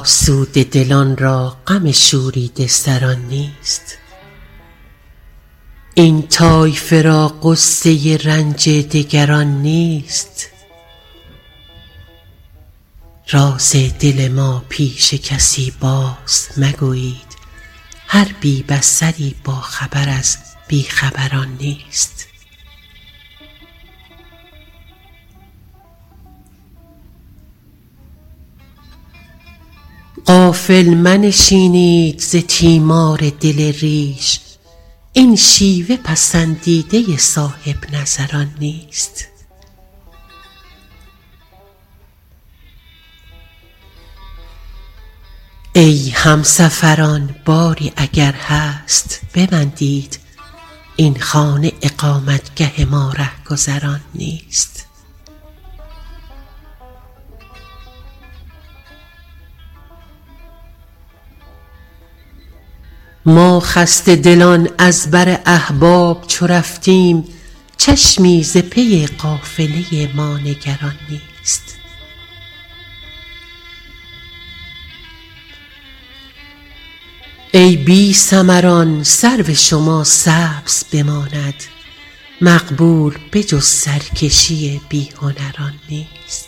آسوده دلان را غم شوریده سران نیست. این طایفه را غصه رنج دگران نیست. راز دل ما پیش کسی باز مگویید هر بی بصری باخبر از بی خبران نیست. غافل منشینید ز تیمار دل ریش. این شیوه پسندیده صاحب نظران نیست. ای همسفران باری اگر هست ببندید. این خانه اقامتگه ما رهگذران نیست. ما خسته دلان از بر احباب چو رفتیم چشمی ز پی قافله ما نگران نیست. ای بی ثمران سرو شما سبز بماند مقبول به جز سرکشی بی هنران نیست.